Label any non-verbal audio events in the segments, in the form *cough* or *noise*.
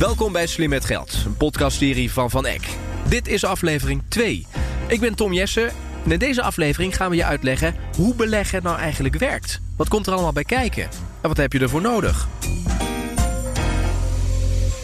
Welkom bij Slim met Geld, een podcastserie van Van Eck. Dit is aflevering 2. Ik ben Tom Jessen en in deze aflevering gaan we je uitleggen hoe beleggen nou eigenlijk werkt. Wat komt er allemaal bij kijken en wat heb je ervoor nodig?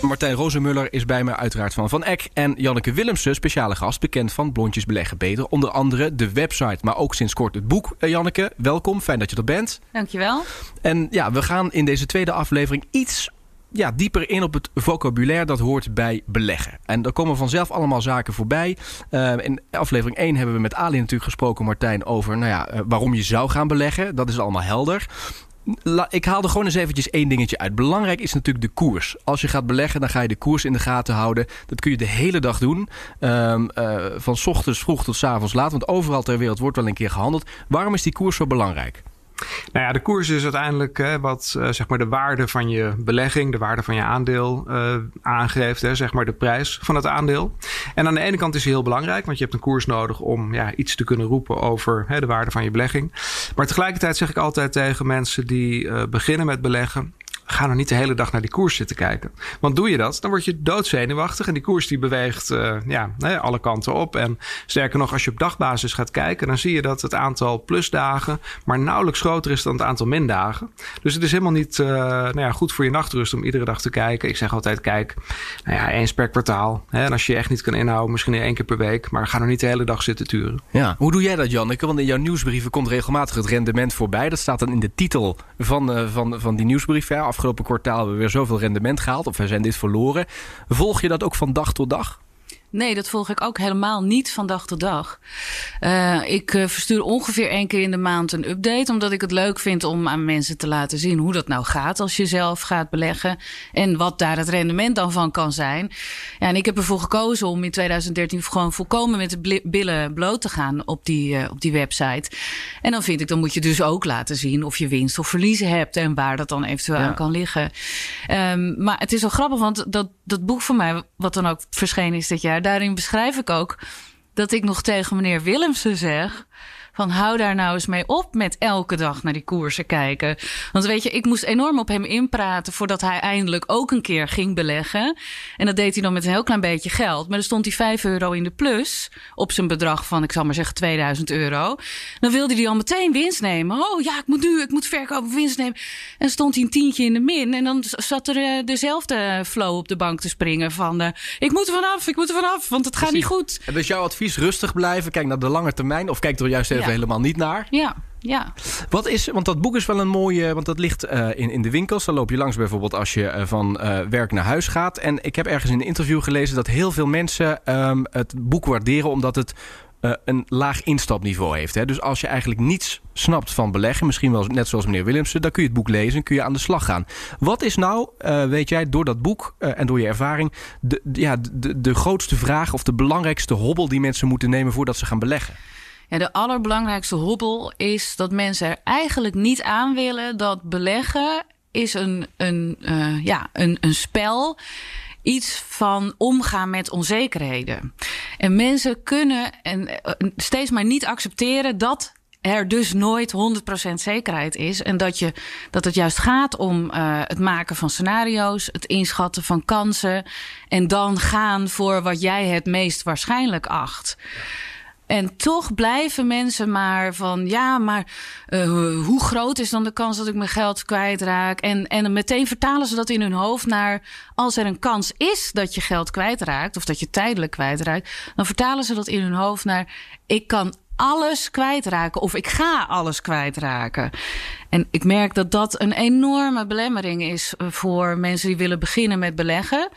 Martijn Rozenmuller is bij me uiteraard van Van Eck. En Janneke Willemsen, speciale gast, bekend van Blondjes Beleggen Beter. Onder andere de website, maar ook sinds kort het boek. Eh, Janneke, welkom. Fijn dat je er bent. Dankjewel. En ja, we gaan in deze tweede aflevering iets ja, dieper in op het vocabulaire dat hoort bij beleggen. En er komen vanzelf allemaal zaken voorbij. Uh, in aflevering 1 hebben we met Ali natuurlijk gesproken, Martijn, over nou ja, uh, waarom je zou gaan beleggen. Dat is allemaal helder. Ik haal er gewoon eens eventjes één dingetje uit. Belangrijk is natuurlijk de koers. Als je gaat beleggen, dan ga je de koers in de gaten houden. Dat kun je de hele dag doen. Um, uh, van ochtends vroeg tot avonds laat. Want overal ter wereld wordt wel een keer gehandeld. Waarom is die koers zo belangrijk? Nou ja, de koers is uiteindelijk hè, wat uh, zeg maar de waarde van je belegging, de waarde van je aandeel uh, aangeeft, hè, zeg maar de prijs van het aandeel. En aan de ene kant is hij heel belangrijk, want je hebt een koers nodig om ja, iets te kunnen roepen over hè, de waarde van je belegging. Maar tegelijkertijd zeg ik altijd tegen mensen die uh, beginnen met beleggen, ga nou niet de hele dag naar die koers zitten kijken. Want doe je dat, dan word je doodzenuwachtig. En die koers die beweegt uh, ja, alle kanten op. En sterker nog, als je op dagbasis gaat kijken... dan zie je dat het aantal plusdagen... maar nauwelijks groter is dan het aantal mindagen. Dus het is helemaal niet uh, nou ja, goed voor je nachtrust om iedere dag te kijken. Ik zeg altijd, kijk, nou ja, eens per kwartaal. Hè, en als je je echt niet kan inhouden, misschien één keer per week. Maar ga nou niet de hele dag zitten turen. Ja, hoe doe jij dat, Janneke? Want in jouw nieuwsbrieven komt regelmatig het rendement voorbij. Dat staat dan in de titel van, uh, van, van die nieuwsbrief. Ja, afgelopen kwartaal hebben we weer zoveel rendement gehaald. Of we zijn dit verloren. Volg je dat ook van dag tot dag? Nee, dat volg ik ook helemaal niet van dag tot dag. Uh, ik uh, verstuur ongeveer één keer in de maand een update. Omdat ik het leuk vind om aan mensen te laten zien hoe dat nou gaat als je zelf gaat beleggen. En wat daar het rendement dan van kan zijn. Ja, en ik heb ervoor gekozen om in 2013 gewoon volkomen met de billen bloot te gaan op die, uh, op die website. En dan vind ik, dan moet je dus ook laten zien of je winst of verliezen hebt. En waar dat dan eventueel ja. aan kan liggen. Um, maar het is wel grappig, want dat, dat boek van mij, wat dan ook verschenen is dit jaar daarin beschrijf ik ook dat ik nog tegen meneer Willemsen zeg van hou daar nou eens mee op met elke dag naar die koersen kijken. Want weet je, ik moest enorm op hem inpraten voordat hij eindelijk ook een keer ging beleggen. En dat deed hij dan met een heel klein beetje geld. Maar dan stond hij 5 euro in de plus op zijn bedrag van, ik zal maar zeggen, 2000 euro. Dan wilde hij al meteen winst nemen. Oh ja, ik moet nu, ik moet verkopen, winst nemen. En stond hij een tientje in de min. En dan zat er uh, dezelfde flow op de bank te springen van, uh, ik moet er vanaf, ik moet er vanaf, want het gaat niet goed. En dus jouw advies, rustig blijven, kijk naar de lange termijn of kijk er juist even helemaal niet naar. Ja. Ja. Wat is, want dat boek is wel een mooie, want dat ligt uh, in, in de winkels. Dan loop je langs bijvoorbeeld als je uh, van uh, werk naar huis gaat. En ik heb ergens in een interview gelezen dat heel veel mensen um, het boek waarderen omdat het een laag instapniveau heeft. Hè? Dus als je eigenlijk niets snapt van beleggen, misschien wel net zoals meneer Willemsen, dan kun je het boek lezen en kun je aan de slag gaan. Wat is nou, weet jij, door dat boek en door je ervaring, de, ja, de, de grootste vraag of de belangrijkste hobbel die mensen moeten nemen voordat ze gaan beleggen? Ja, de allerbelangrijkste hobbel is dat mensen er eigenlijk niet aan willen dat beleggen is een, een, uh, ja, een, een spel iets van omgaan met onzekerheden. En mensen kunnen en steeds maar niet accepteren dat er dus nooit 100% zekerheid is. En dat, je, dat het juist gaat om uh, het maken van scenario's, het inschatten van kansen. En dan gaan voor wat jij het meest waarschijnlijk acht. En toch blijven mensen maar van ja, maar uh, hoe groot is dan de kans dat ik mijn geld kwijtraak? En, en meteen vertalen ze dat in hun hoofd naar als er een kans is dat je geld kwijtraakt of dat je tijdelijk kwijtraakt, dan vertalen ze dat in hun hoofd naar ik kan alles kwijtraken of ik ga alles kwijtraken. En ik merk dat dat een enorme belemmering is voor mensen die willen beginnen met beleggen.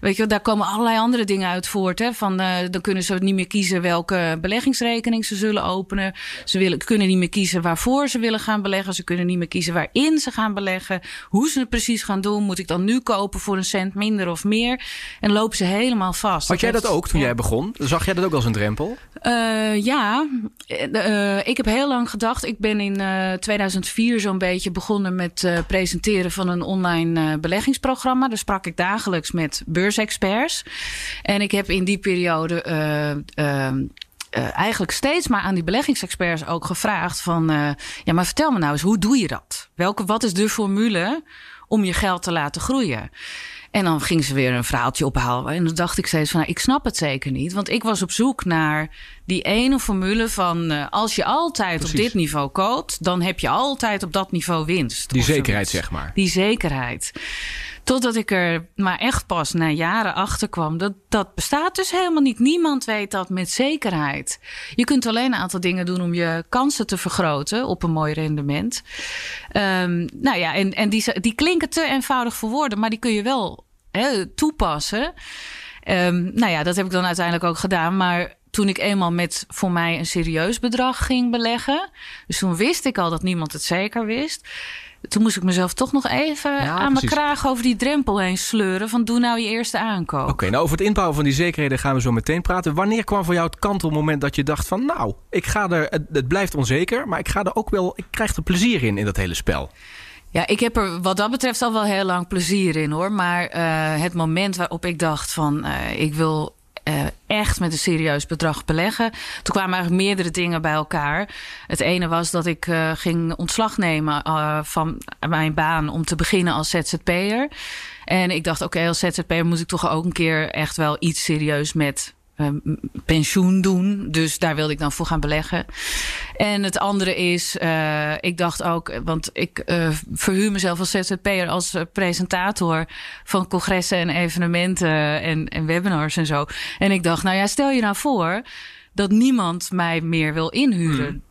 Weet je, daar komen allerlei andere dingen uit voort. Hè? Van, uh, dan kunnen ze niet meer kiezen welke beleggingsrekening ze zullen openen. Ze willen, kunnen niet meer kiezen waarvoor ze willen gaan beleggen. Ze kunnen niet meer kiezen waarin ze gaan beleggen. Hoe ze het precies gaan doen. Moet ik dan nu kopen voor een cent minder of meer? En lopen ze helemaal vast. Had jij dat ook toen ja. jij begon? Zag jij dat ook als een drempel? Uh, ja, uh, ik heb heel lang gedacht. Ik ben in 2004 zo'n beetje begonnen met uh, presenteren van een online uh, beleggingsprogramma. Daar sprak ik dagelijks met beursexperts. En ik heb in die periode uh, eigenlijk steeds maar aan die beleggingsexperts ook gevraagd van... ja, maar vertel me nou eens, hoe doe je dat? Welke, wat is de formule om je geld te laten groeien? En dan ging ze weer een verhaaltje ophalen. En dan dacht ik steeds van, nou, ik snap het zeker niet. Want ik was op zoek naar die ene formule van... Uh, als je altijd Precies. op dit niveau koopt... dan heb je altijd op dat niveau winst. Die zekerheid, zeg maar. Die zekerheid. Totdat ik er maar echt pas na jaren achter kwam. Dat, dat bestaat dus helemaal niet. Niemand weet dat met zekerheid. Je kunt alleen een aantal dingen doen om je kansen te vergroten op een mooi rendement. Um, nou ja, en, en die, die klinken te eenvoudig voor woorden, maar die kun je wel hè, toepassen. Um, nou ja, dat heb ik dan uiteindelijk ook gedaan. Maar toen ik eenmaal met voor mij een serieus bedrag ging beleggen. Dus toen wist ik al dat niemand het zeker wist toen moest ik mezelf toch nog even aan mijn kraag over die drempel heen sleuren. Van doe nou je eerste aankoop. Oké, nou over het inbouwen van die zekerheden gaan we zo meteen praten. Wanneer kwam voor jou het kantelmoment dat je dacht van nou, ik ga er, het, blijft onzeker, maar ik ga er ook wel, ik krijg er plezier in, in dat hele spel. Ja, ik heb er wat dat betreft al wel heel lang plezier in hoor. Maar uh, het moment waarop ik dacht van uh, ik wil uh, echt met een serieus bedrag beleggen. Toen kwamen eigenlijk meerdere dingen bij elkaar. Het ene was dat ik ging ontslag nemen van mijn baan om te beginnen als ZZP'er. En ik dacht, oké, als ZZP'er moet ik toch ook een keer echt wel iets serieus met pensioen doen. Dus daar wilde ik dan voor gaan beleggen. En het andere is, uh, ik dacht ook, want ik uh, verhuur mezelf als ZZP'er als presentator van congressen en evenementen en, en webinars en zo. En ik dacht, nou ja, stel je nou voor dat niemand mij meer wil inhuren. Hmm.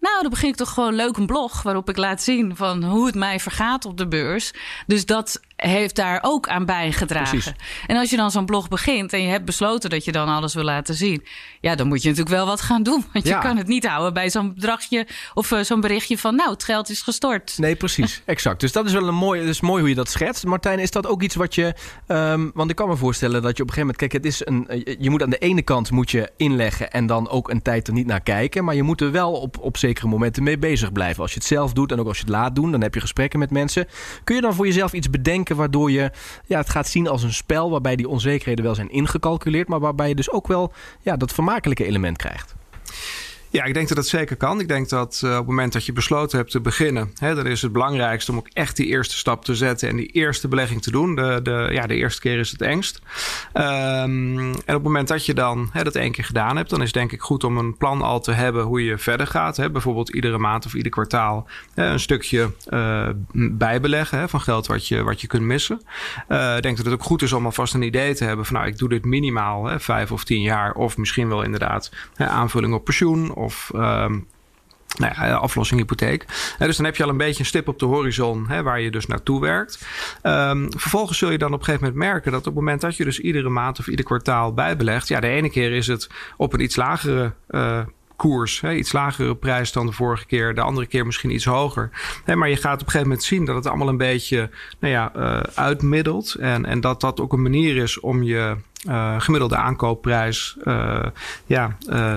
Nou, dan begin ik toch gewoon leuk een blog waarop ik laat zien van hoe het mij vergaat op de beurs. Dus dat heeft daar ook aan bijgedragen. Precies. En als je dan zo'n blog begint en je hebt besloten dat je dan alles wil laten zien, ja, dan moet je natuurlijk wel wat gaan doen. Want je kan het niet houden bij zo'n bedragje of uh, zo'n berichtje van, nou, het geld is gestort. Nee, precies, *laughs* exact. Dus dat is wel een mooi, dus mooi hoe je dat schetst. Martijn, is dat ook iets wat je, um, want ik kan me voorstellen dat je op een gegeven moment, kijk, het is een, eh, je moet aan de ene kant moet je inleggen en dan ook een tijd er niet naar kijken, maar je moet er wel op, op zekere momenten mee bezig blijven. Als je het zelf doet en ook als je het laat doen, dan heb je gesprekken met mensen. Kun je dan voor jezelf iets bedenken? Waardoor je ja, het gaat zien als een spel waarbij die onzekerheden wel zijn ingecalculeerd, maar waarbij je dus ook wel ja, dat vermakelijke element krijgt. Ja, ik denk dat dat zeker kan. Ik denk dat uh, op het moment dat je besloten hebt te beginnen, hè, dan is het belangrijkste om ook echt die eerste stap te zetten en die eerste belegging te doen. De, de, ja, de eerste keer is het engst. Um, en op het moment dat je dan hè, dat één keer gedaan hebt, dan is het denk ik goed om een plan al te hebben hoe je verder gaat. Hè. Bijvoorbeeld iedere maand of ieder kwartaal hè, een stukje uh, bijbeleggen hè, van geld wat je, wat je kunt missen. Uh, ik denk dat het ook goed is om alvast een idee te hebben van nou, ik doe dit minimaal hè, vijf of tien jaar of misschien wel inderdaad hè, aanvulling op pensioen of um, nou ja, aflossing hypotheek. dus dan heb je al een beetje een stip op de horizon hè, waar je dus naartoe werkt. Um, vervolgens zul je dan op een gegeven moment merken dat op het moment dat je dus iedere maand of ieder kwartaal bijbelegt, ja, de ene keer is het op een iets lagere uh, koers. Hè, iets lagere prijs dan de vorige keer. De andere keer misschien iets hoger. Maar je gaat op een gegeven moment zien dat het allemaal een beetje nou ja, uh, uitmiddelt. En, en dat dat ook een manier is om je uh, gemiddelde aankoopprijs uh, ja, uh,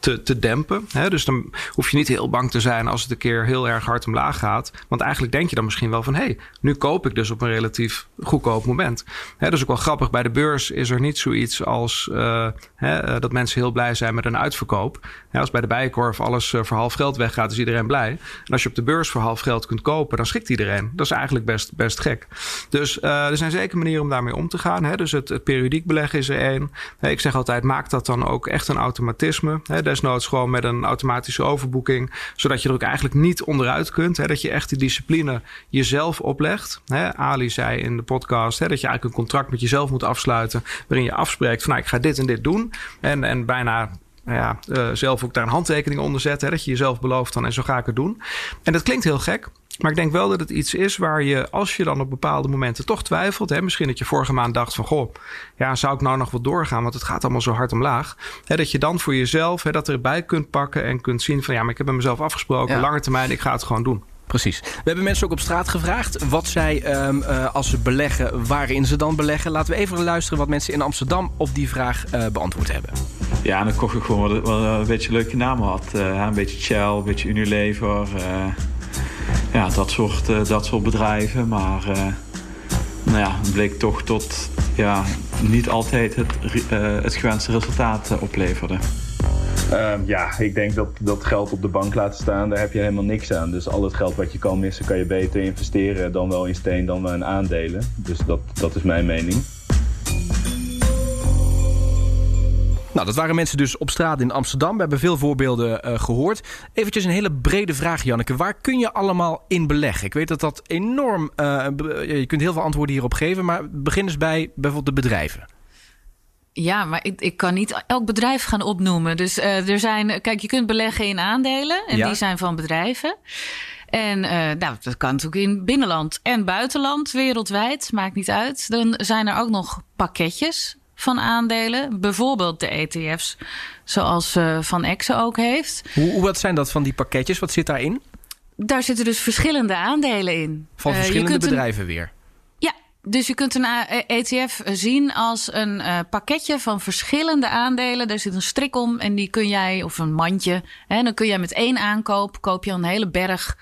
te, te dempen. Hè? Dus dan hoef je niet heel bang te zijn als het een keer heel erg hard omlaag gaat. Want eigenlijk denk je dan misschien wel van... hé, hey, nu koop ik dus op een relatief goedkoop moment. Hè, is ook wel grappig. Bij de beurs is er niet zoiets als hè, dat mensen heel blij zijn met een uitverkoop. Als bij de Bijenkorf alles voor half geld weggaat, is iedereen blij. En als je op de beurs voor half geld kunt kopen, dan schikt iedereen. Dat is eigenlijk best, best gek. Dus er zijn zeker manieren om daarmee om te gaan. Hè? Dus het, periodiek beleggen is er één. Ik zeg altijd, maak dat dan ook echt een automatisme. Desnoods gewoon met een automatische overboeking. Zodat je er ook eigenlijk niet onderuit kunt. Dat je echt die discipline jezelf oplegt. Ali zei in de podcast dat je eigenlijk een contract met jezelf moet afsluiten. Waarin je afspreekt van nou, ik ga dit en dit doen. En, en bijna nou ja, uh, zelf ook daar een handtekening onder zetten. Hè, dat je jezelf belooft dan en zo ga ik het doen. En dat klinkt heel gek. Maar ik denk wel dat het iets is waar je, als je dan op bepaalde momenten toch twijfelt. Hè, misschien dat je vorige maand dacht van goh, ja, zou ik nou nog wel doorgaan? Want het gaat allemaal zo hard omlaag. Hè, dat je dan voor jezelf hè, dat erbij kunt pakken en kunt zien van ja, maar ik heb met mezelf afgesproken, ja. lange termijn, ik ga het gewoon doen. Precies. We hebben mensen ook op straat gevraagd wat zij, um, uh, als ze beleggen, waarin ze dan beleggen. Laten we even luisteren wat mensen in Amsterdam op die vraag uh, beantwoord hebben. Ja, dan kocht ik gewoon wat, een beetje leuke namen had. Uh, een beetje Shell, een beetje Unilever ja, dat, soort, dat soort bedrijven. Maar nou ja, het bleek toch tot ja, niet altijd het, het gewenste resultaat opleverde. Ehm, ja, ik denk dat dat geld op de bank laten staan, daar heb je helemaal niks aan. Dus al het geld wat je kan missen, kan je beter investeren dan wel in steen dan wel in aandelen. Dus dat, dat is mijn mening. Nou, dat waren mensen dus op straat in Amsterdam. We hebben veel voorbeelden uh, gehoord. Eventjes een hele brede vraag, Janneke. Waar kun je allemaal in beleggen? Ik weet dat dat enorm... Uh, je kunt heel veel antwoorden hierop geven... maar begin eens bij bijvoorbeeld de bedrijven. Ja, maar ik, ik kan niet elk bedrijf gaan opnoemen. Dus uh, er zijn... Kijk, je kunt beleggen in aandelen. En ja. die zijn van bedrijven. En uh, nou, dat kan natuurlijk in binnenland en buitenland, wereldwijd, maakt niet uit. Dan zijn er ook nog pakketjes van aandelen. Bijvoorbeeld de ETF's, zoals uh, Van Exe ook heeft. Hoe, wat zijn dat van die pakketjes? Wat zit daarin? Daar zitten dus verschillende aandelen in. Van verschillende bedrijven een, weer? Dus je kunt een ETF zien als een uh, pakketje van verschillende aandelen. Daar zit een strik om en die kun jij, of een mandje, hè, dan kun jij met één aankoop, koop je een hele berg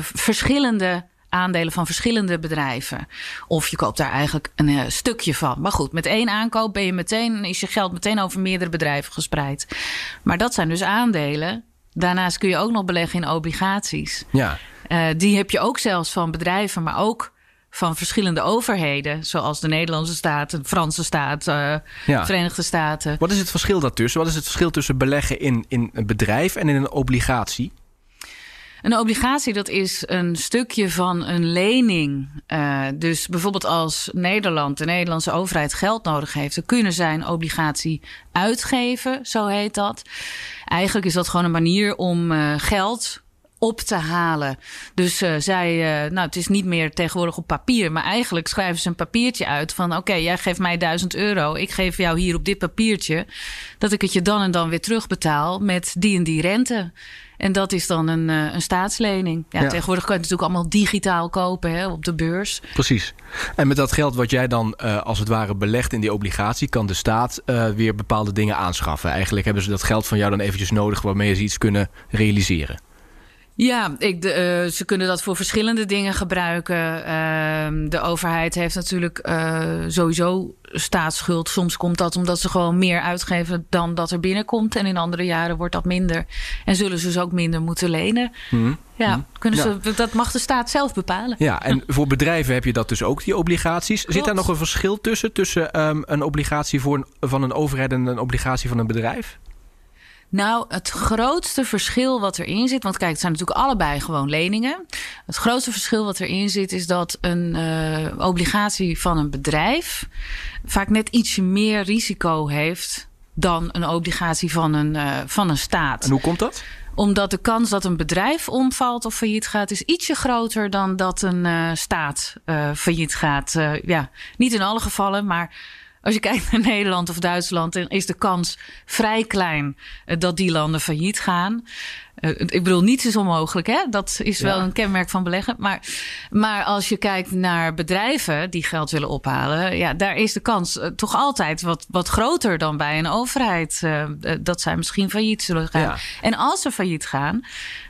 verschillende aandelen van verschillende bedrijven. Of je koopt daar eigenlijk een uh, stukje van. Maar goed, met één aankoop ben je meteen, is je geld meteen over meerdere bedrijven gespreid. Maar dat zijn dus aandelen. Daarnaast kun je ook nog beleggen in obligaties. Ja. Die heb je ook zelfs van bedrijven, maar ook van verschillende overheden. Zoals de Nederlandse staat, de Franse staat, uh, ja. Verenigde Staten. Wat is het verschil daartussen? Wat is het verschil tussen beleggen in, in een bedrijf en in een obligatie? Een obligatie, dat is een stukje van een lening. Uh, dus bijvoorbeeld als Nederland, de Nederlandse overheid geld nodig heeft, dan kunnen zij een obligatie uitgeven, zo heet dat. Eigenlijk is dat gewoon een manier om uh, geld op te halen. Dus uh, zij, uh, nou, het is niet meer tegenwoordig op papier, maar eigenlijk schrijven ze een papiertje uit van: oké, okay, jij geeft mij 1000 euro, ik geef jou hier op dit papiertje dat ik het je dan en dan weer terugbetaal met die en die rente. En dat is dan een, uh, een staatslening. Ja, ja, Tegenwoordig kan je het natuurlijk allemaal digitaal kopen hè, op de beurs. Precies. En met dat geld wat jij dan uh, als het ware belegt in die obligatie... kan de staat uh, weer bepaalde dingen aanschaffen. Eigenlijk hebben ze dat geld van jou dan eventjes nodig... waarmee ze iets kunnen realiseren. Ja, ik, de, uh, ze kunnen dat voor verschillende dingen gebruiken. Uh, de overheid heeft natuurlijk uh, sowieso staatsschuld. Soms komt dat omdat ze gewoon meer uitgeven dan dat er binnenkomt. En in andere jaren wordt dat minder. En zullen ze dus ook minder moeten lenen. Mm. Ja, kunnen ze, ja. dat mag de staat zelf bepalen. Ja, en voor bedrijven heb je dat dus ook, die obligaties. Klopt. Zit daar nog een verschil tussen? Tussen um, een obligatie voor een, van een overheid en een obligatie van een bedrijf? Nou, het grootste verschil wat erin zit, want kijk, het zijn natuurlijk allebei gewoon leningen. Het grootste verschil wat erin zit, is dat een uh, obligatie van een bedrijf vaak net ietsje meer risico heeft dan een obligatie van een, uh, van een staat. En hoe komt dat? Omdat de kans dat een bedrijf omvalt of failliet gaat, is ietsje groter dan dat een uh, staat failliet gaat. ja, niet in alle gevallen, maar als je kijkt naar *laughs* Nederland of Duitsland, dan is de kans vrij klein dat die landen failliet gaan. Uh, ik bedoel, niets is onmogelijk, hè? Dat is wel een kenmerk van beleggen. Maar, maar als je kijkt naar bedrijven die geld willen ophalen, ja, daar is de kans uh, toch altijd wat, wat groter dan bij een overheid. Uh, dat zij misschien failliet zullen gaan. Ja. En als ze failliet gaan,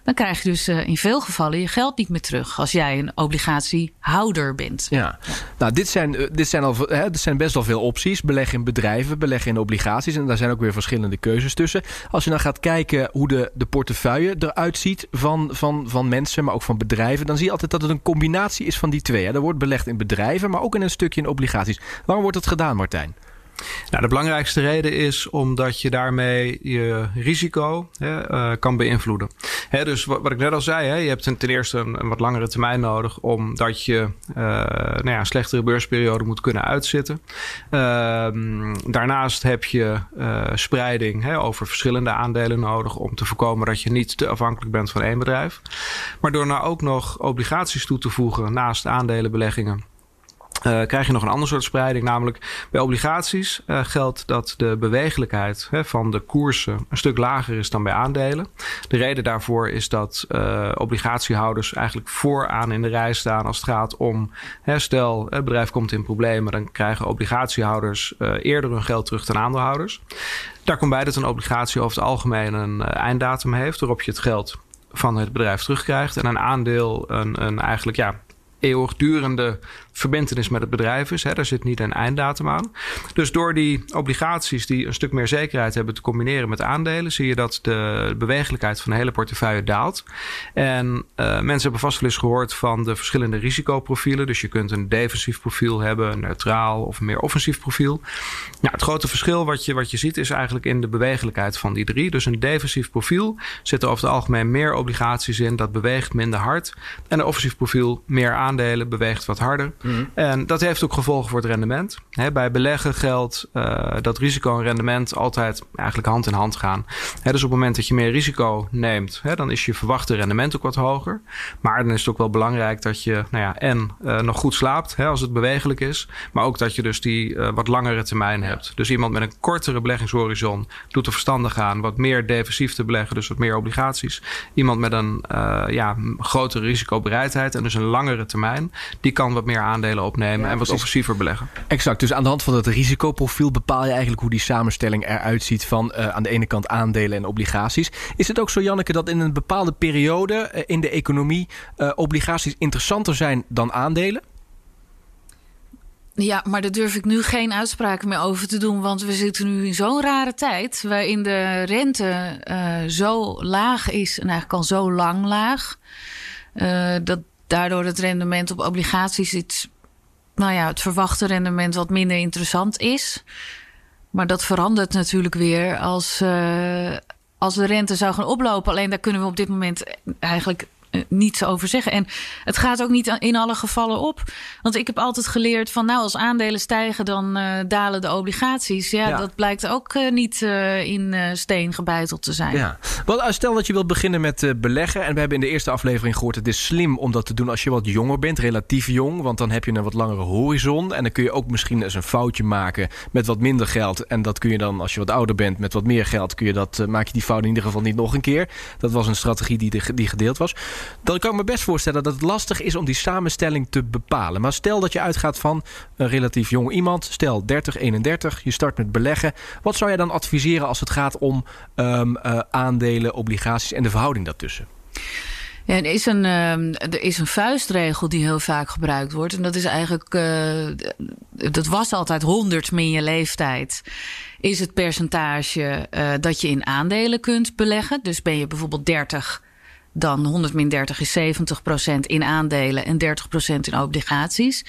dan krijg je dus in veel gevallen je geld niet meer terug als jij een obligatiehouder bent. Ja, nou, dit zijn, dit zijn, al, hè, dit zijn best wel veel opties. Beleggen in bedrijven, beleggen in obligaties. En daar zijn ook weer verschillende keuzes tussen. Als je dan gaat kijken hoe de, de portefeuille eruit ziet van, van, van mensen, maar ook van bedrijven, dan zie je altijd dat het een combinatie is van die twee. Hè. Er wordt belegd in bedrijven, maar ook in een stukje in obligaties. Waarom wordt dat gedaan, Martijn? Nou, de belangrijkste reden is omdat je daarmee je risico hè, uh, kan beïnvloeden. Hè, dus wat, ik net al zei, hè, je hebt ten, eerste een, wat langere termijn nodig omdat je uh, nou ja, een slechtere beursperiode moet kunnen uitzitten. Uh, daarnaast heb je uh, spreiding hè, over verschillende aandelen nodig om te voorkomen dat je niet te afhankelijk bent van één bedrijf. Maar door nou ook nog obligaties toe te voegen naast aandelenbeleggingen uh, krijg je nog een ander soort spreiding. Namelijk bij obligaties uh, geldt dat de bewegelijkheid hè, van de koersen een stuk lager is dan bij aandelen. De reden daarvoor is dat uh, obligatiehouders eigenlijk vooraan in de rij staan als het gaat om, stel het bedrijf komt in problemen, dan krijgen obligatiehouders eerder hun geld terug dan aandeelhouders. Daar komt bij dat een obligatie over het algemeen een einddatum heeft waarop je het geld van het bedrijf terugkrijgt. En een aandeel een, een eigenlijk ja, eeuwigdurende verbindenis met het bedrijf is. Hè. Daar zit niet een einddatum aan. Dus door die obligaties die een stuk meer zekerheid hebben te combineren met aandelen, zie je dat de bewegelijkheid van de hele portefeuille daalt. En uh, mensen hebben vast wel eens gehoord van de verschillende risicoprofielen. Dus je kunt een defensief profiel hebben, een neutraal of een meer offensief profiel. Nou, het grote verschil wat je, wat je ziet is eigenlijk in de bewegelijkheid van die drie. Dus een defensief profiel zit er over het algemeen meer obligaties in. Dat beweegt minder hard. En een offensief profiel meer aandelen beweegt wat harder. Mhm. En dat heeft ook gevolgen voor het rendement. bij beleggen geldt uh, dat risico en rendement altijd eigenlijk hand in hand gaan. dus op het moment dat je meer risico neemt, dan is je verwachte rendement ook wat hoger. Maar dan is het ook wel belangrijk dat je nou ja, en uh, nog goed slaapt als het bewegelijk is. Maar ook dat je dus die uh, wat langere termijn hebt. Dus iemand met een kortere beleggingshorizon doet er verstandig aan wat meer defensief te beleggen, dus wat meer obligaties. Iemand met een ja, grotere risicobereidheid en dus een langere termijn, die kan wat meer aandelen opnemen en wat offensiever beleggen. Exact. Dus aan de hand van het risicoprofiel bepaal je eigenlijk hoe die samenstelling eruit ziet van uh, aan de ene kant aandelen en obligaties. Is het ook zo, Janneke, dat in een bepaalde periode uh, in de economie obligaties interessanter zijn dan aandelen? Ja, maar daar durf ik nu geen uitspraken meer over te doen. Want we zitten nu in zo'n rare tijd. waarin de rente uh, zo laag is. en eigenlijk al zo lang laag. Uh, dat daardoor het rendement op obligaties. iets. nou ja, het verwachte rendement wat minder interessant is. Maar dat verandert natuurlijk weer als. Uh, als de rente zou gaan oplopen. Alleen daar kunnen we op dit moment eigenlijk eh, niets over zeggen. En het gaat ook niet in alle gevallen op. Want ik heb altijd geleerd van nou, als aandelen stijgen, dan uh, dalen de obligaties. Ja, ja, dat blijkt ook uh, niet uh, in steen gebeiteld te zijn. Ja. Wel, stel dat je wilt beginnen met beleggen. En we hebben in de eerste aflevering gehoord: het is slim om dat te doen als je wat jonger bent, relatief jong. Want dan heb je een wat langere horizon. En dan kun je ook misschien eens een foutje maken met wat minder geld. En dat kun je dan, als je wat ouder bent, met wat meer geld, kun je dat, maak je die fout in ieder geval niet nog een keer. Dat was een strategie die, de, die gedeeld was dan kan ik me best voorstellen dat het lastig is om die samenstelling te bepalen. Maar stel dat je uitgaat van een relatief jong iemand, stel 30, 31, je start met beleggen. Wat zou jij dan adviseren als het gaat om um, uh, aandelen, obligaties en de verhouding daartussen? Ja, er, is een, uh, er is een vuistregel die heel vaak gebruikt wordt. En dat is eigenlijk, uh, dat was altijd 100 min je leeftijd. Is het percentage uh, dat je in aandelen kunt beleggen. Dus ben je bijvoorbeeld 30 dan 100 min 30 is 70% in aandelen en 30% in obligaties.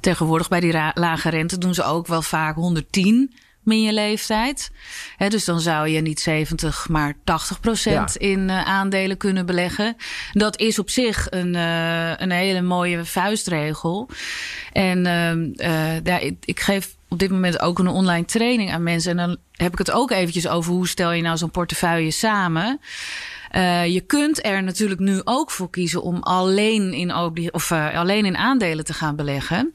Tegenwoordig bij die lage rente doen ze ook wel vaak 110 min je leeftijd. He, dus dan zou je niet 70, maar 80 procent ja. in uh, aandelen kunnen beleggen. Dat is op zich een, uh, een hele mooie vuistregel. En uh, daar, ik, ik geef op dit moment ook een online training aan mensen. En dan heb ik het ook eventjes over hoe stel je nou zo'n portefeuille samen. Uh, je kunt er natuurlijk nu ook voor kiezen om alleen in, of, uh, alleen in aandelen te gaan beleggen.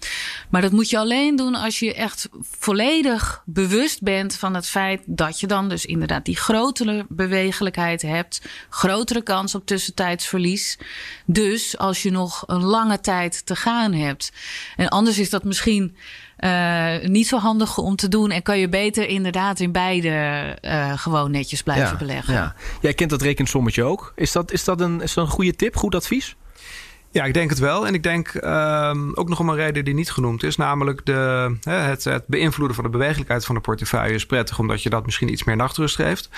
Maar dat moet je alleen doen als je echt volledig bewust bent van het feit dat je dan dus inderdaad die grotere bewegelijkheid hebt. Grotere kans op tussentijdsverlies. Dus als je nog een lange tijd te gaan hebt. En anders is dat misschien uh, niet zo handig om te doen. En kan je beter inderdaad in beide uh, gewoon netjes blijven ja, beleggen. Ja. Jij kent dat rekensommetje ook. Is dat, is, dat een, is dat een goede tip, goed advies? Ja, ik denk het wel. En ik denk um, ook nog om een reden die niet genoemd is. Namelijk de, het, het, beïnvloeden van de bewegelijkheid van de portefeuille is prettig. Omdat je dat misschien iets meer nachtrust geeft.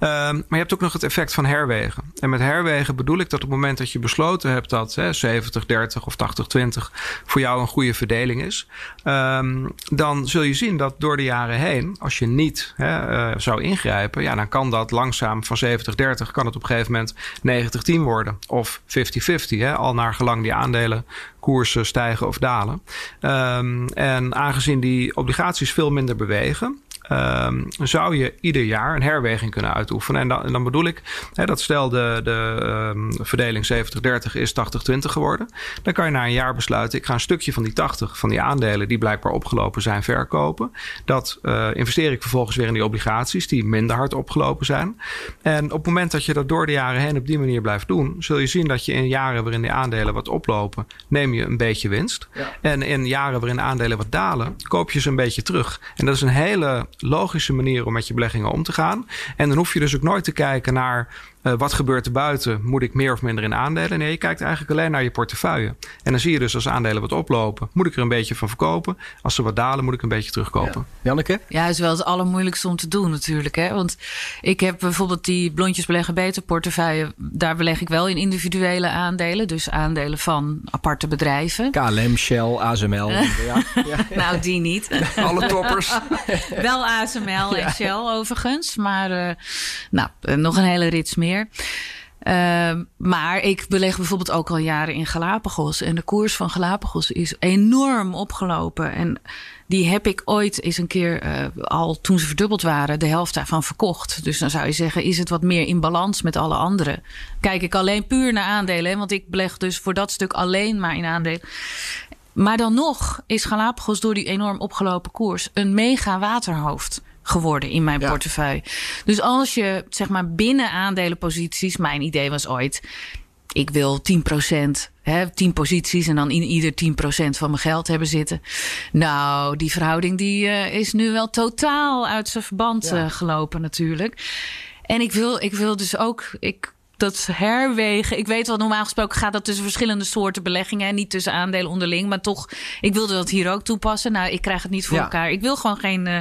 Um, maar je hebt ook nog het effect van herwegen. En met herwegen bedoel ik dat op het moment dat je besloten hebt dat hè, 70, 30 of 80, 20 voor jou een goede verdeling is. Um, dan zul je zien dat door de jaren heen, als je niet uh, zou ingrijpen. Ja, dan kan dat langzaam van 70, 30 kan het op een gegeven moment 90, 10 worden. Of 50, 50. Al naar gelang die aandelenkoersen stijgen of dalen. Um, en aangezien die obligaties veel minder bewegen, um, zou je ieder jaar een herweging kunnen uitoefenen. En dan, en dan bedoel ik, hè, dat stel de, de um, verdeling 70-30 is 80-20 geworden. Dan kan je na een jaar besluiten, ik ga een stukje van die 80 van die aandelen die blijkbaar opgelopen zijn verkopen. Dat uh, investeer ik vervolgens weer in die obligaties die minder hard opgelopen zijn. En op het moment dat je dat door de jaren heen op die manier blijft doen, zul je zien dat je in jaren waarin die aandelen wat oplopen, neem je een beetje winst. Ja. En in jaren waarin aandelen wat dalen, koop je ze een beetje terug. En dat is een hele logische manier om met je beleggingen om te gaan. En dan hoef je dus ook nooit te kijken naar uh, wat gebeurt er buiten? Moet ik meer of minder in aandelen? Nee, je kijkt eigenlijk alleen naar je portefeuille. En dan zie je dus als aandelen wat oplopen, moet ik er een beetje van verkopen. Als ze wat dalen, moet ik een beetje terugkopen. Ja. Janneke? Ja, is wel het allermoeilijkste om te doen natuurlijk. Hè? Want ik heb bijvoorbeeld die blondjes beleggen beter portefeuille. Daar beleg ik wel in individuele aandelen. Dus aandelen van aparte bedrijven. KLM, Shell, ASML. *laughs* ja. ja. nou, die niet. *laughs* Alle toppers. wel ASML en Shell overigens. Maar uh, nou, nog een hele rits meer. Uh, maar ik beleg bijvoorbeeld ook al jaren in Galapagos. En de koers van Galapagos is enorm opgelopen. En die heb ik ooit eens een keer uh, al toen ze verdubbeld waren, de helft daarvan verkocht. Dus dan zou je zeggen, is het wat meer in balans met alle anderen? Kijk ik alleen puur naar aandelen, want ik beleg dus voor dat stuk alleen maar in aandelen. Maar dan nog is Galapagos door die enorm opgelopen koers een mega waterhoofd geworden in mijn portefeuille. Dus als je zeg maar binnen aandelenposities, mijn idee was ooit, ik wil 10%, hè, 10 posities en dan in ieder 10% van mijn geld hebben zitten. Nou, die verhouding die uh, is nu wel totaal uit zijn verband ja. uh, gelopen natuurlijk. En ik wil, ik wil dus ook, ik dat herwegen. Ik weet wel, normaal gesproken gaat dat tussen verschillende soorten beleggingen en niet tussen aandelen onderling. Maar toch, ik wilde dat hier ook toepassen. Nou, ik krijg het niet voor ja. elkaar. Ik wil gewoon geen uh,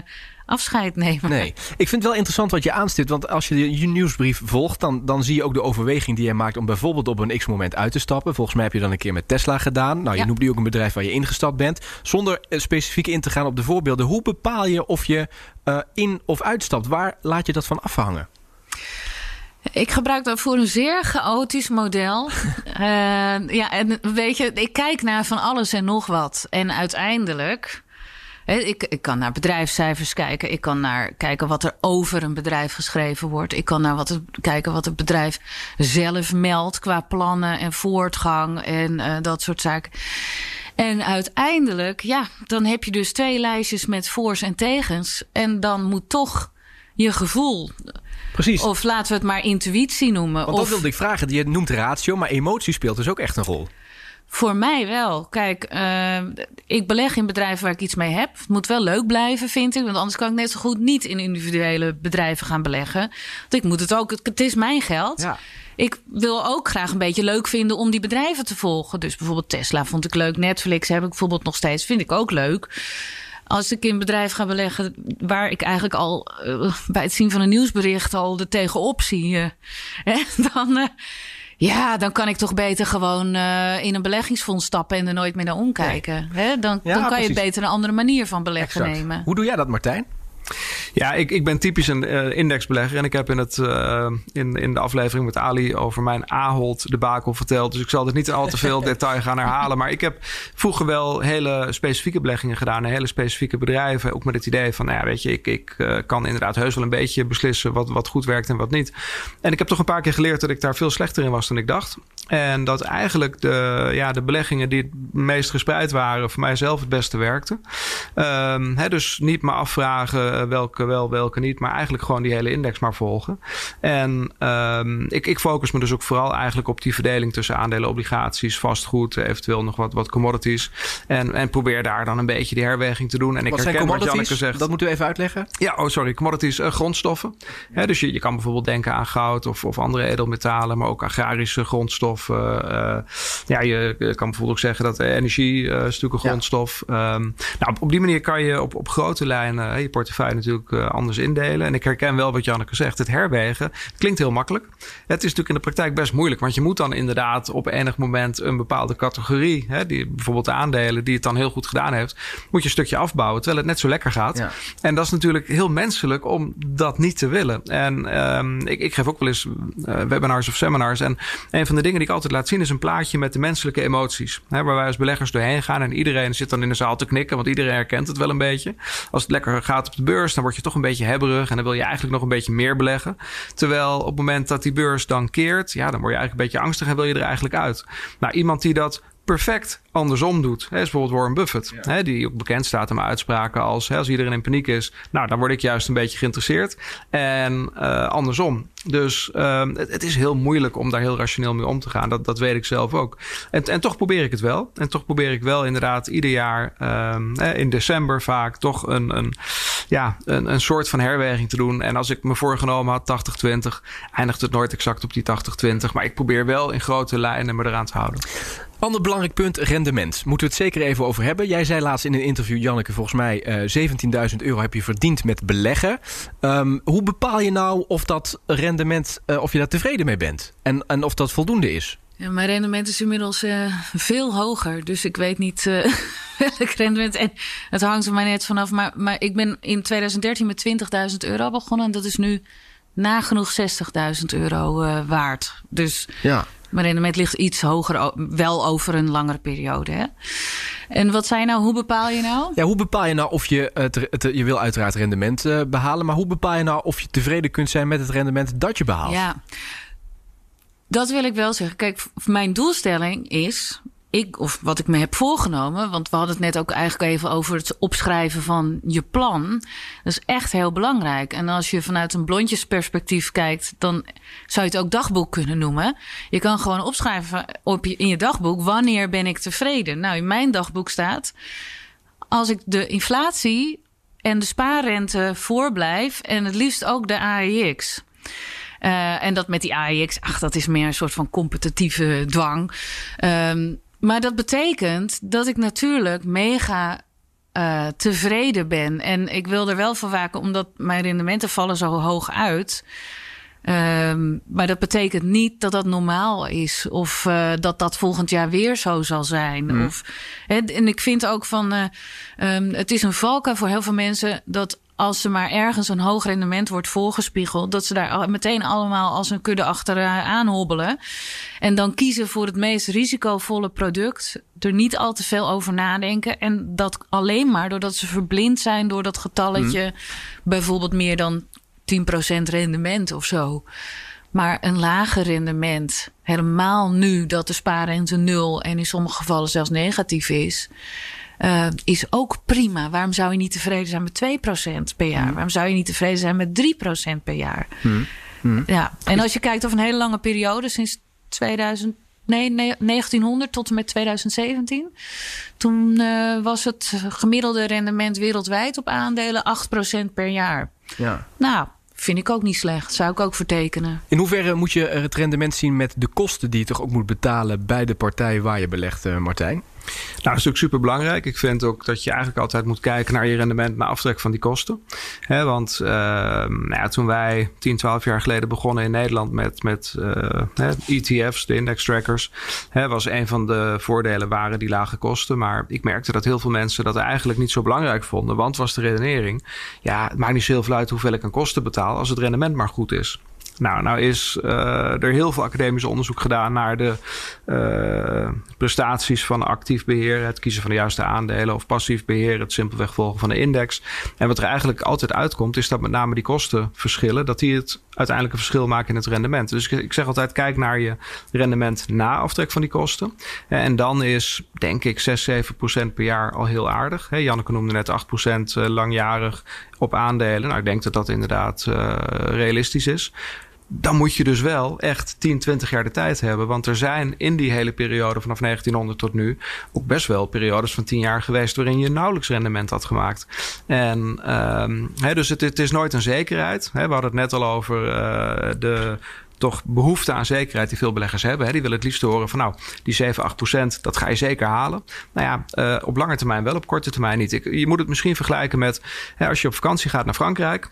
afscheid nemen. Nee, ik vind het wel interessant wat je aanstipt. Want als je je nieuwsbrief volgt, dan, dan zie je ook de overweging die je maakt om bijvoorbeeld op een x-moment uit te stappen. Volgens mij heb je dan een keer met Tesla gedaan. Nou, je ja. noemt nu ook een bedrijf waar je ingestapt bent. Zonder specifiek in te gaan op de voorbeelden. Hoe bepaal je of je uh, in of uitstapt? Waar laat je dat van afhangen? Ik gebruik daarvoor een zeer chaotisch model. uh, *laughs* ja, en weet je, ik kijk naar van alles en nog wat. En uiteindelijk. Ik, ik kan naar bedrijfscijfers kijken. Ik kan naar kijken wat er over een bedrijf geschreven wordt. Ik kan naar wat het, kijken wat het bedrijf zelf meldt qua plannen en voortgang en uh, dat soort zaken. En uiteindelijk, ja, dan heb je dus twee lijstjes met voor's en tegens. En dan moet toch je gevoel. Precies. Of laten we het maar intuïtie noemen. Want of, dat wilde ik vragen. Je noemt ratio, maar emotie speelt dus ook echt een rol. Voor mij wel. Kijk, uh, ik beleg in bedrijven waar ik iets mee heb. Het moet wel leuk blijven, vind ik. Want anders kan ik net zo goed niet in individuele bedrijven gaan beleggen. Want ik moet het ook, het is mijn geld. Ja. Ik wil ook graag een beetje leuk vinden om die bedrijven te volgen. Dus bijvoorbeeld Tesla vond ik leuk. Netflix heb ik bijvoorbeeld nog steeds. Vind ik ook leuk als ik in een bedrijf ga beleggen waar ik eigenlijk al uh, bij het zien van een nieuwsbericht al de tegenop zie, uh, *laughs* hè, dan, uh, ja, dan kan ik toch beter gewoon in een beleggingsfonds stappen en er nooit meer naar omkijken. Nee. Hè? Dan, ja, dan kan precies. je beter een andere manier van beleggen exact. nemen. Hoe doe jij dat, Martijn? Ja, ik, ik ben typisch een uh, indexbelegger. En ik heb in, het, uh, in, in de aflevering met Ali over mijn Ahold debakel verteld. Dus ik zal er niet al te veel *laughs* detail gaan herhalen. Maar ik heb vroeger wel hele specifieke beleggingen gedaan. Hele specifieke bedrijven. Ook met het idee van, nou ja, weet je, ik, ik uh, kan inderdaad heus wel een beetje beslissen wat, wat goed werkt en wat niet. En ik heb toch een paar keer geleerd dat ik daar veel slechter in was dan ik dacht. En dat eigenlijk de, ja, de beleggingen die het meest gespreid waren, voor mijzelf het beste werkten. Um, hè, dus niet maar afvragen welke wel, welke niet, maar eigenlijk gewoon die hele index maar volgen. En um, ik, ik focus me dus ook vooral eigenlijk op die verdeling tussen aandelen, obligaties, vastgoed, eventueel nog wat, wat commodities. En, en probeer daar dan een beetje die herweging te doen. En wat ik zijn herken wat? Janneke zegt. Dat moet u even uitleggen. Ja, oh sorry, commodities, uh, grondstoffen. Hè, dus je, je kan bijvoorbeeld denken aan goud of, of andere edelmetalen, maar ook agrarische grondstoffen. Uh, ja, je kan bijvoorbeeld ook zeggen dat energie uh, is natuurlijk een grondstof. Ja. Um, nou, op, op die manier kan je op, op grote lijnen je portefeuille natuurlijk uh, anders indelen. En ik herken wel wat Janneke zegt. Het herwegen klinkt heel makkelijk. Het is natuurlijk in de praktijk best moeilijk. Want je moet dan inderdaad op enig moment een bepaalde categorie, hè, die, bijvoorbeeld de aandelen, die het dan heel goed gedaan heeft, moet je een stukje afbouwen terwijl het net zo lekker gaat. Ja. En dat is natuurlijk heel menselijk om dat niet te willen. En um, ik, ik geef ook wel eens uh, webinars of seminars. En een van de dingen die ik altijd laat zien is een plaatje met de menselijke emoties. Hè, waar wij als beleggers doorheen gaan en iedereen zit dan in de zaal te knikken, want iedereen herkent het wel een beetje. Als het lekker gaat op de beurs, dan word je toch een beetje hebberig en dan wil je eigenlijk nog een beetje meer beleggen. Terwijl op het moment dat die beurs dan keert, ja, dan word je eigenlijk een beetje angstig en wil je er eigenlijk uit. Nou, iemand die dat perfect andersom doet. Hè, is bijvoorbeeld Warren Buffett, hè, die ook bekend staat om uitspraken als... Hè, als iedereen in paniek is, nou, dan word ik juist een beetje geïnteresseerd. En uh, andersom. Dus uh, het, het, is heel moeilijk om daar heel rationeel mee om te gaan. Dat, dat weet ik zelf ook. En, en toch probeer ik het wel. En toch probeer ik wel inderdaad ieder jaar uh, in december vaak toch een, een, ja, een, een soort van herweging te doen. En als ik me voorgenomen had 80-20, eindigt het nooit exact op die 80-20. Maar ik probeer wel in grote lijnen me eraan te houden. Ander belangrijk punt, rendement. Moeten we het zeker even over hebben. Jij zei laatst in een interview, Janneke, volgens mij uh, 17.000 euro heb je verdiend met beleggen. Um, hoe bepaal je nou of dat rendement, uh, of je daar tevreden mee bent? En, en of dat voldoende is? Ja, mijn rendement is inmiddels uh, veel hoger. Dus ik weet niet uh, *laughs* welk rendement. En het hangt er mij net vanaf. Maar, maar ik ben in 2013 met 20.000 euro begonnen. En dat is nu nagenoeg 60.000 euro uh, waard. Dus ja. Mijn rendement ligt iets hoger, wel over een langere periode. Hè? En wat zei nou, hoe bepaal je nou? Ja, hoe bepaal je nou of je, het, het, je wil uiteraard rendement uh, behalen, maar hoe bepaal je nou of je tevreden kunt zijn met het rendement dat je behaalt? Ja, dat wil ik wel zeggen. Kijk, mijn doelstelling is of wat ik me heb voorgenomen, want we hadden het net ook eigenlijk even over het opschrijven van je plan. Dat is echt heel belangrijk. En als je vanuit een blondjesperspectief kijkt, dan zou je het ook dagboek kunnen noemen. Je kan gewoon opschrijven op in je dagboek wanneer ben ik tevreden. Nou, in mijn dagboek staat, als ik de inflatie en de spaarrente voorblijf en het liefst ook de AEX. Uh, en dat met die AEX, ach, dat is meer een soort van competitieve dwang. Um, maar dat betekent dat ik natuurlijk mega uh, tevreden ben. En ik wil er wel voor waken, omdat mijn rendementen vallen zo hoog uit. Um, maar dat betekent niet dat dat normaal is. Of uh, dat dat volgend jaar weer zo zal zijn. Mm. Of, en ik vind ook van. Uh, um, het is een valkuil voor heel veel mensen dat als ze maar ergens een hoog rendement wordt voorgespiegeld, dat ze daar meteen allemaal als een kudde achteraan hobbelen. En dan kiezen voor het meest risicovolle product, er niet al te veel over nadenken. En dat alleen maar doordat ze verblind zijn door dat getalletje, mm. bijvoorbeeld meer dan 10% rendement of zo. Maar een lager rendement, helemaal nu dat de spaarrente nul en in sommige gevallen zelfs negatief is. Uh, is ook prima. Waarom zou je niet tevreden zijn met 2% per jaar? Hmm. Waarom zou je niet tevreden zijn met 3% per jaar? Hmm. Hmm. Ja, en als je kijkt over een hele lange periode, sinds 2000, nee, 1900 tot en met 2017. Toen uh, was het gemiddelde rendement wereldwijd op aandelen 8% per jaar. Ja. Nou, Vind ik ook niet slecht. Zou ik ook vertekenen. In hoeverre moet je het rendement zien met de kosten die je toch ook moet betalen bij de partij waar je belegt, uh, Martijn? Nou, dat is natuurlijk super belangrijk. Ik vind ook dat je eigenlijk altijd moet kijken naar je rendement na aftrek van die kosten. Want uh, nou ja, toen wij 10, 12 jaar geleden begonnen in Nederland met, met ETF's, de index trackers, was een van de voordelen waren die lage kosten. Maar ik merkte dat heel veel mensen dat eigenlijk niet zo belangrijk vonden. Want was de redenering, ja, het maakt niet zo heel veel uit hoeveel ik aan kosten betaal als het rendement maar goed is. Nou, nou is uh, er heel veel academisch onderzoek gedaan naar de uh, prestaties van actief beheer, het kiezen van de juiste aandelen of passief beheer, het simpelweg volgen van de index. En wat er eigenlijk altijd uitkomt, is dat met name die kostenverschillen, dat die het uiteindelijk een verschil maken in het rendement. Dus ik, zeg altijd, kijk naar je rendement na aftrek van die kosten. En dan is, denk ik, 6, 7 procent per jaar al heel aardig. Janneke noemde net 8 procent eh, langjarig op aandelen. Nou, ik denk dat dat inderdaad realistisch is dan moet je dus wel echt 10, 20 jaar de tijd hebben. Want er zijn in die hele periode vanaf 1900 tot nu ook best wel periodes van 10 jaar geweest waarin je nauwelijks rendement had gemaakt. En he, dus het, het, is nooit een zekerheid. He, we hadden het net al over uh, de toch behoefte aan zekerheid die veel beleggers hebben. Die willen het liefst horen van nou, die 7, 8 procent, dat ga je zeker halen. Nou ja, uh, op lange termijn wel, op korte termijn niet. Je moet het misschien vergelijken met als je op vakantie gaat naar Frankrijk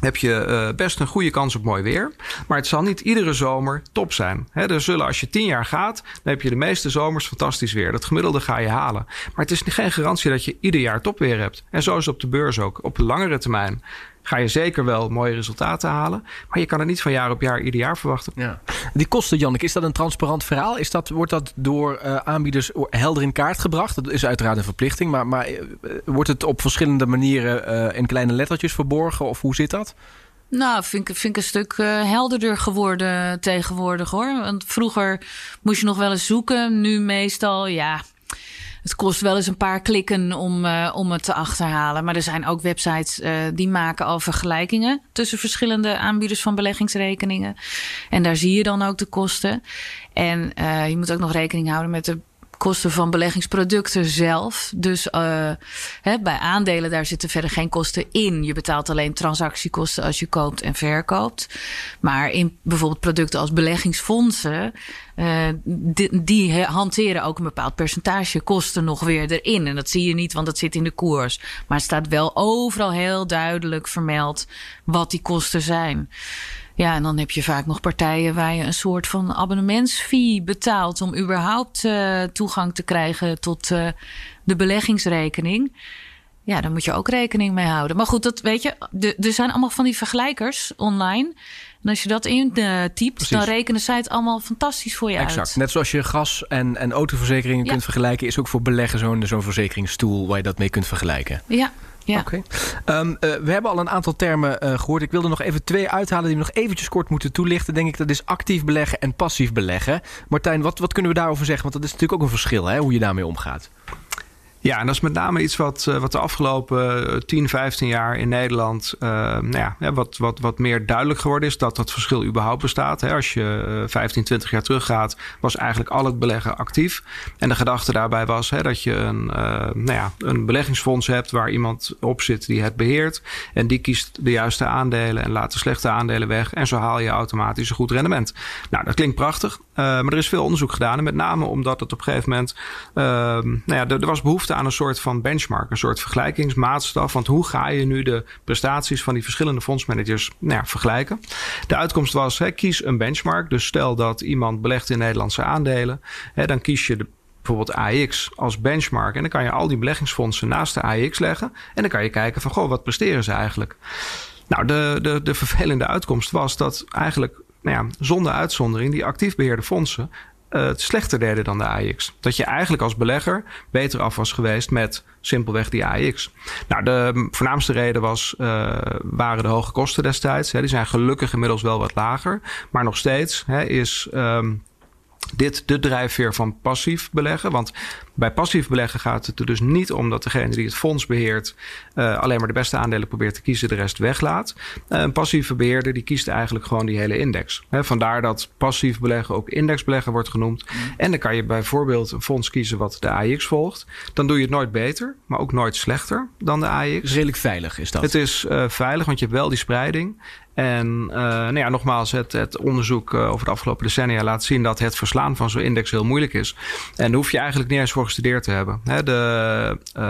heb je uh, best een goede kans op mooi weer. Maar het zal niet iedere zomer top zijn. Er zullen, als je tien jaar gaat, dan heb je de meeste zomers fantastisch weer. Dat gemiddelde ga je halen. Maar het is geen garantie dat je ieder jaar topweer hebt. En zo is het op de beurs ook. Op de langere termijn ga je zeker wel mooie resultaten halen. Maar je kan het niet van jaar op jaar ieder jaar verwachten. Ja. Die kosten, Janneke, is dat een transparant verhaal? Is dat, wordt dat door uh, aanbieders helder in kaart gebracht? Dat is uiteraard een verplichting. Maar, maar uh, wordt het op verschillende manieren uh, in kleine lettertjes verborgen? Of hoe zit dat? Nou, vind ik, vind ik een stuk uh, helderder geworden tegenwoordig hoor. Want vroeger moest je nog wel eens zoeken. Nu meestal, ja. Het kost wel eens een paar klikken om, uh, om het te achterhalen. Maar er zijn ook websites uh, die maken al vergelijkingen tussen verschillende aanbieders van beleggingsrekeningen. En daar zie je dan ook de kosten. En je moet ook nog rekening houden met de kosten van beleggingsproducten zelf. Dus uh, hè, bij aandelen, daar zitten verder geen kosten in. Je betaalt alleen transactiekosten als je koopt en verkoopt. Maar in bijvoorbeeld producten als beleggingsfondsen, uh, die, die, hanteren ook een bepaald percentage kosten nog weer erin. En dat zie je niet, want dat zit in de koers. Maar het staat wel overal heel duidelijk vermeld wat die kosten zijn. Ja, en dan heb je vaak nog partijen waar je een soort van abonnementsfee betaalt om überhaupt uh, toegang te krijgen tot uh, de beleggingsrekening. Ja, daar moet je ook rekening mee houden. Maar goed, dat weet je, er zijn allemaal van die vergelijkers online. En als je dat in uh, typt, dan rekenen zij het allemaal fantastisch voor je exact. uit. Net zoals je gas- en, en autoverzekeringen ja. kunt vergelijken, is ook voor beleggen zo'n zo'n verzekeringstoel waar je dat mee kunt vergelijken. Ja, ja. Um, uh, we hebben al een aantal termen uh, gehoord. Ik wilde nog even twee uithalen die we nog eventjes kort moeten toelichten. Denk ik, dat is actief beleggen en passief beleggen. Martijn, wat, wat kunnen we daarover zeggen? Want dat is natuurlijk ook een verschil, hè, hoe je daarmee omgaat. Ja, en dat is met name iets wat, wat de afgelopen 10, 15 jaar in Nederland uh, nou ja, wat, wat, wat meer duidelijk geworden is dat dat verschil überhaupt bestaat. Hè. Als je 15, 20 jaar teruggaat, was eigenlijk al het beleggen actief. En de gedachte daarbij was hè, dat je een, nou ja, een beleggingsfonds hebt waar iemand op zit die het beheert. En die kiest de juiste aandelen en laat de slechte aandelen weg. En zo haal je automatisch een goed rendement. Nou, dat klinkt prachtig. Maar er is veel onderzoek gedaan. En met name omdat het op een gegeven moment. nou ja, er was behoefte aan een soort van benchmark, een soort vergelijkingsmaatstaf. Want hoe ga je nu de prestaties van die verschillende fondsmanagers nou ja, vergelijken? De uitkomst was: hè, kies een benchmark. Dus stel dat iemand belegt in Nederlandse aandelen, dan kies je de bijvoorbeeld AX als benchmark. En dan kan je al die beleggingsfondsen naast de AX leggen. En dan kan je kijken van, goh, wat presteren ze eigenlijk? Nou, de, de, de vervelende uitkomst was dat eigenlijk, nou ja, zonder uitzondering, die actief beheerde fondsen uh, slechter deden dan de AX. Dat je eigenlijk als belegger beter af was geweest met simpelweg die AX. Nou, de voornaamste reden was, uh, waren de hoge kosten destijds. Hè. Die zijn gelukkig inmiddels wel wat lager. Maar nog steeds hè, is um, dit de drijfveer van passief beleggen. Want bij passief beleggen gaat het er dus niet om dat degene die het fonds beheert uh, alleen maar de beste aandelen probeert te kiezen, de rest weglaat. Uh, een passieve beheerder die kiest eigenlijk gewoon die hele index. He, vandaar dat passief beleggen ook indexbeleggen wordt genoemd. Mm. En dan kan je bijvoorbeeld een fonds kiezen wat de AX volgt. Dan doe je het nooit beter, maar ook nooit slechter dan de AX. Redelijk veilig is dat. Het is uh, veilig, want je hebt wel die spreiding. En uh, nou ja, nogmaals, het, het onderzoek uh, over de afgelopen decennia laat zien dat het verslaan van zo'n index heel moeilijk is. En daar hoef je eigenlijk niet eens voor gestudeerd te hebben. Hè, de, uh,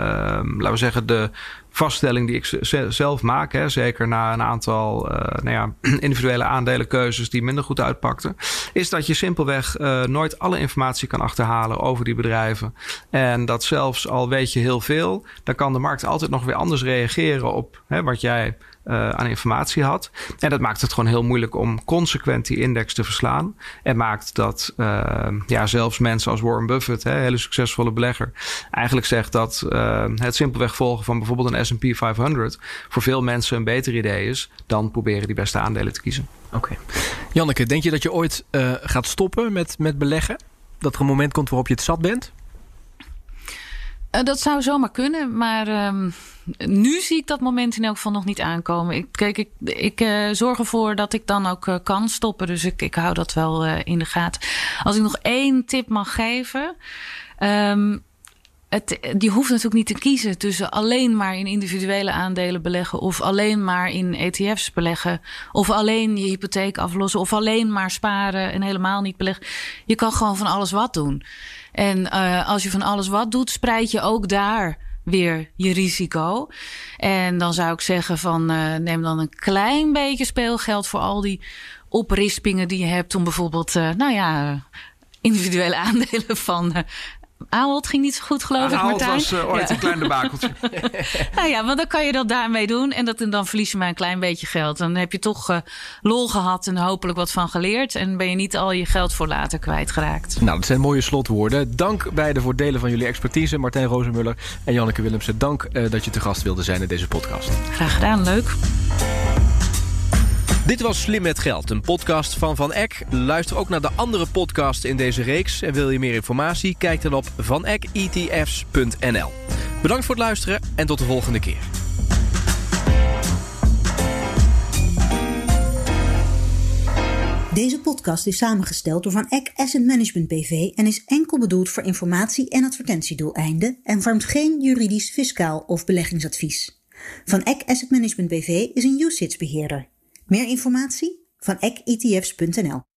laten we zeggen, de vaststelling die ik zelf maak, hè, zeker na een aantal nou ja, *clears throat* individuele aandelenkeuzes die minder goed uitpakten, is dat je simpelweg nooit alle informatie kan achterhalen over die bedrijven. En dat zelfs al weet je heel veel, dan kan de markt altijd nog weer anders reageren op hè, wat jij uh, aan informatie had. En dat maakt het gewoon heel moeilijk om consequent die index te verslaan. En maakt dat ja, zelfs mensen als Warren Buffett, hè, hele succesvolle belegger, eigenlijk zegt dat het simpelweg volgen van bijvoorbeeld een SP 500 voor veel mensen een beter idee is dan proberen die beste aandelen te kiezen. Oké. Okay. Janneke, denk je dat je ooit gaat stoppen met, met beleggen? Dat er een moment komt waarop je het zat bent? Uh, dat zou zomaar kunnen, maar um, nu zie ik dat moment in elk geval nog niet aankomen. Ik, kijk, ik, ik uh, zorg ervoor dat ik dan ook uh, kan stoppen, dus ik, ik hou dat wel in de gaten. Als ik nog één tip mag geven. Um, het, die hoeft natuurlijk niet te kiezen tussen alleen maar in individuele aandelen beleggen. of alleen maar in ETF's beleggen. of alleen je hypotheek aflossen. of alleen maar sparen en helemaal niet beleggen. Je kan gewoon van alles wat doen. En uh, als je van alles wat doet, spreid je ook daar weer je risico. En dan zou ik zeggen van uh, neem dan een klein beetje speelgeld voor al die oprispingen die je hebt om bijvoorbeeld, uh, nou ja, individuele *laughs* aandelen van Ahold ging niet zo goed, geloof ik, Martijn. was uh, ooit ja. een klein debakeltje. *laughs* *laughs* nou ja, want dan kan je dat daarmee doen. En, dat, en dan verlies je maar een klein beetje geld. Dan heb je toch uh, lol gehad en hopelijk wat van geleerd. En ben je niet al je geld voor later kwijtgeraakt. Nou, dat zijn mooie slotwoorden. Dank beide voor het delen van jullie expertise. Martijn Rozenmuller en Janneke Willemsen. Dank uh, dat je te gast wilde zijn in deze podcast. Graag gedaan, leuk. Dit was Slim met Geld, een podcast van Van Eck. Luister ook naar de andere podcasts in deze reeks. En wil je meer informatie? Kijk dan op vanecketfs.nl. Bedankt voor het luisteren en tot de volgende keer. Deze podcast is samengesteld door Van Eck Asset Management BV en is enkel bedoeld voor informatie- en advertentiedoeleinden en vormt geen juridisch, fiscaal of beleggingsadvies. Van Eck Asset Management BV is een UCITS beheerder. Meer informatie? Van ecketfs.nl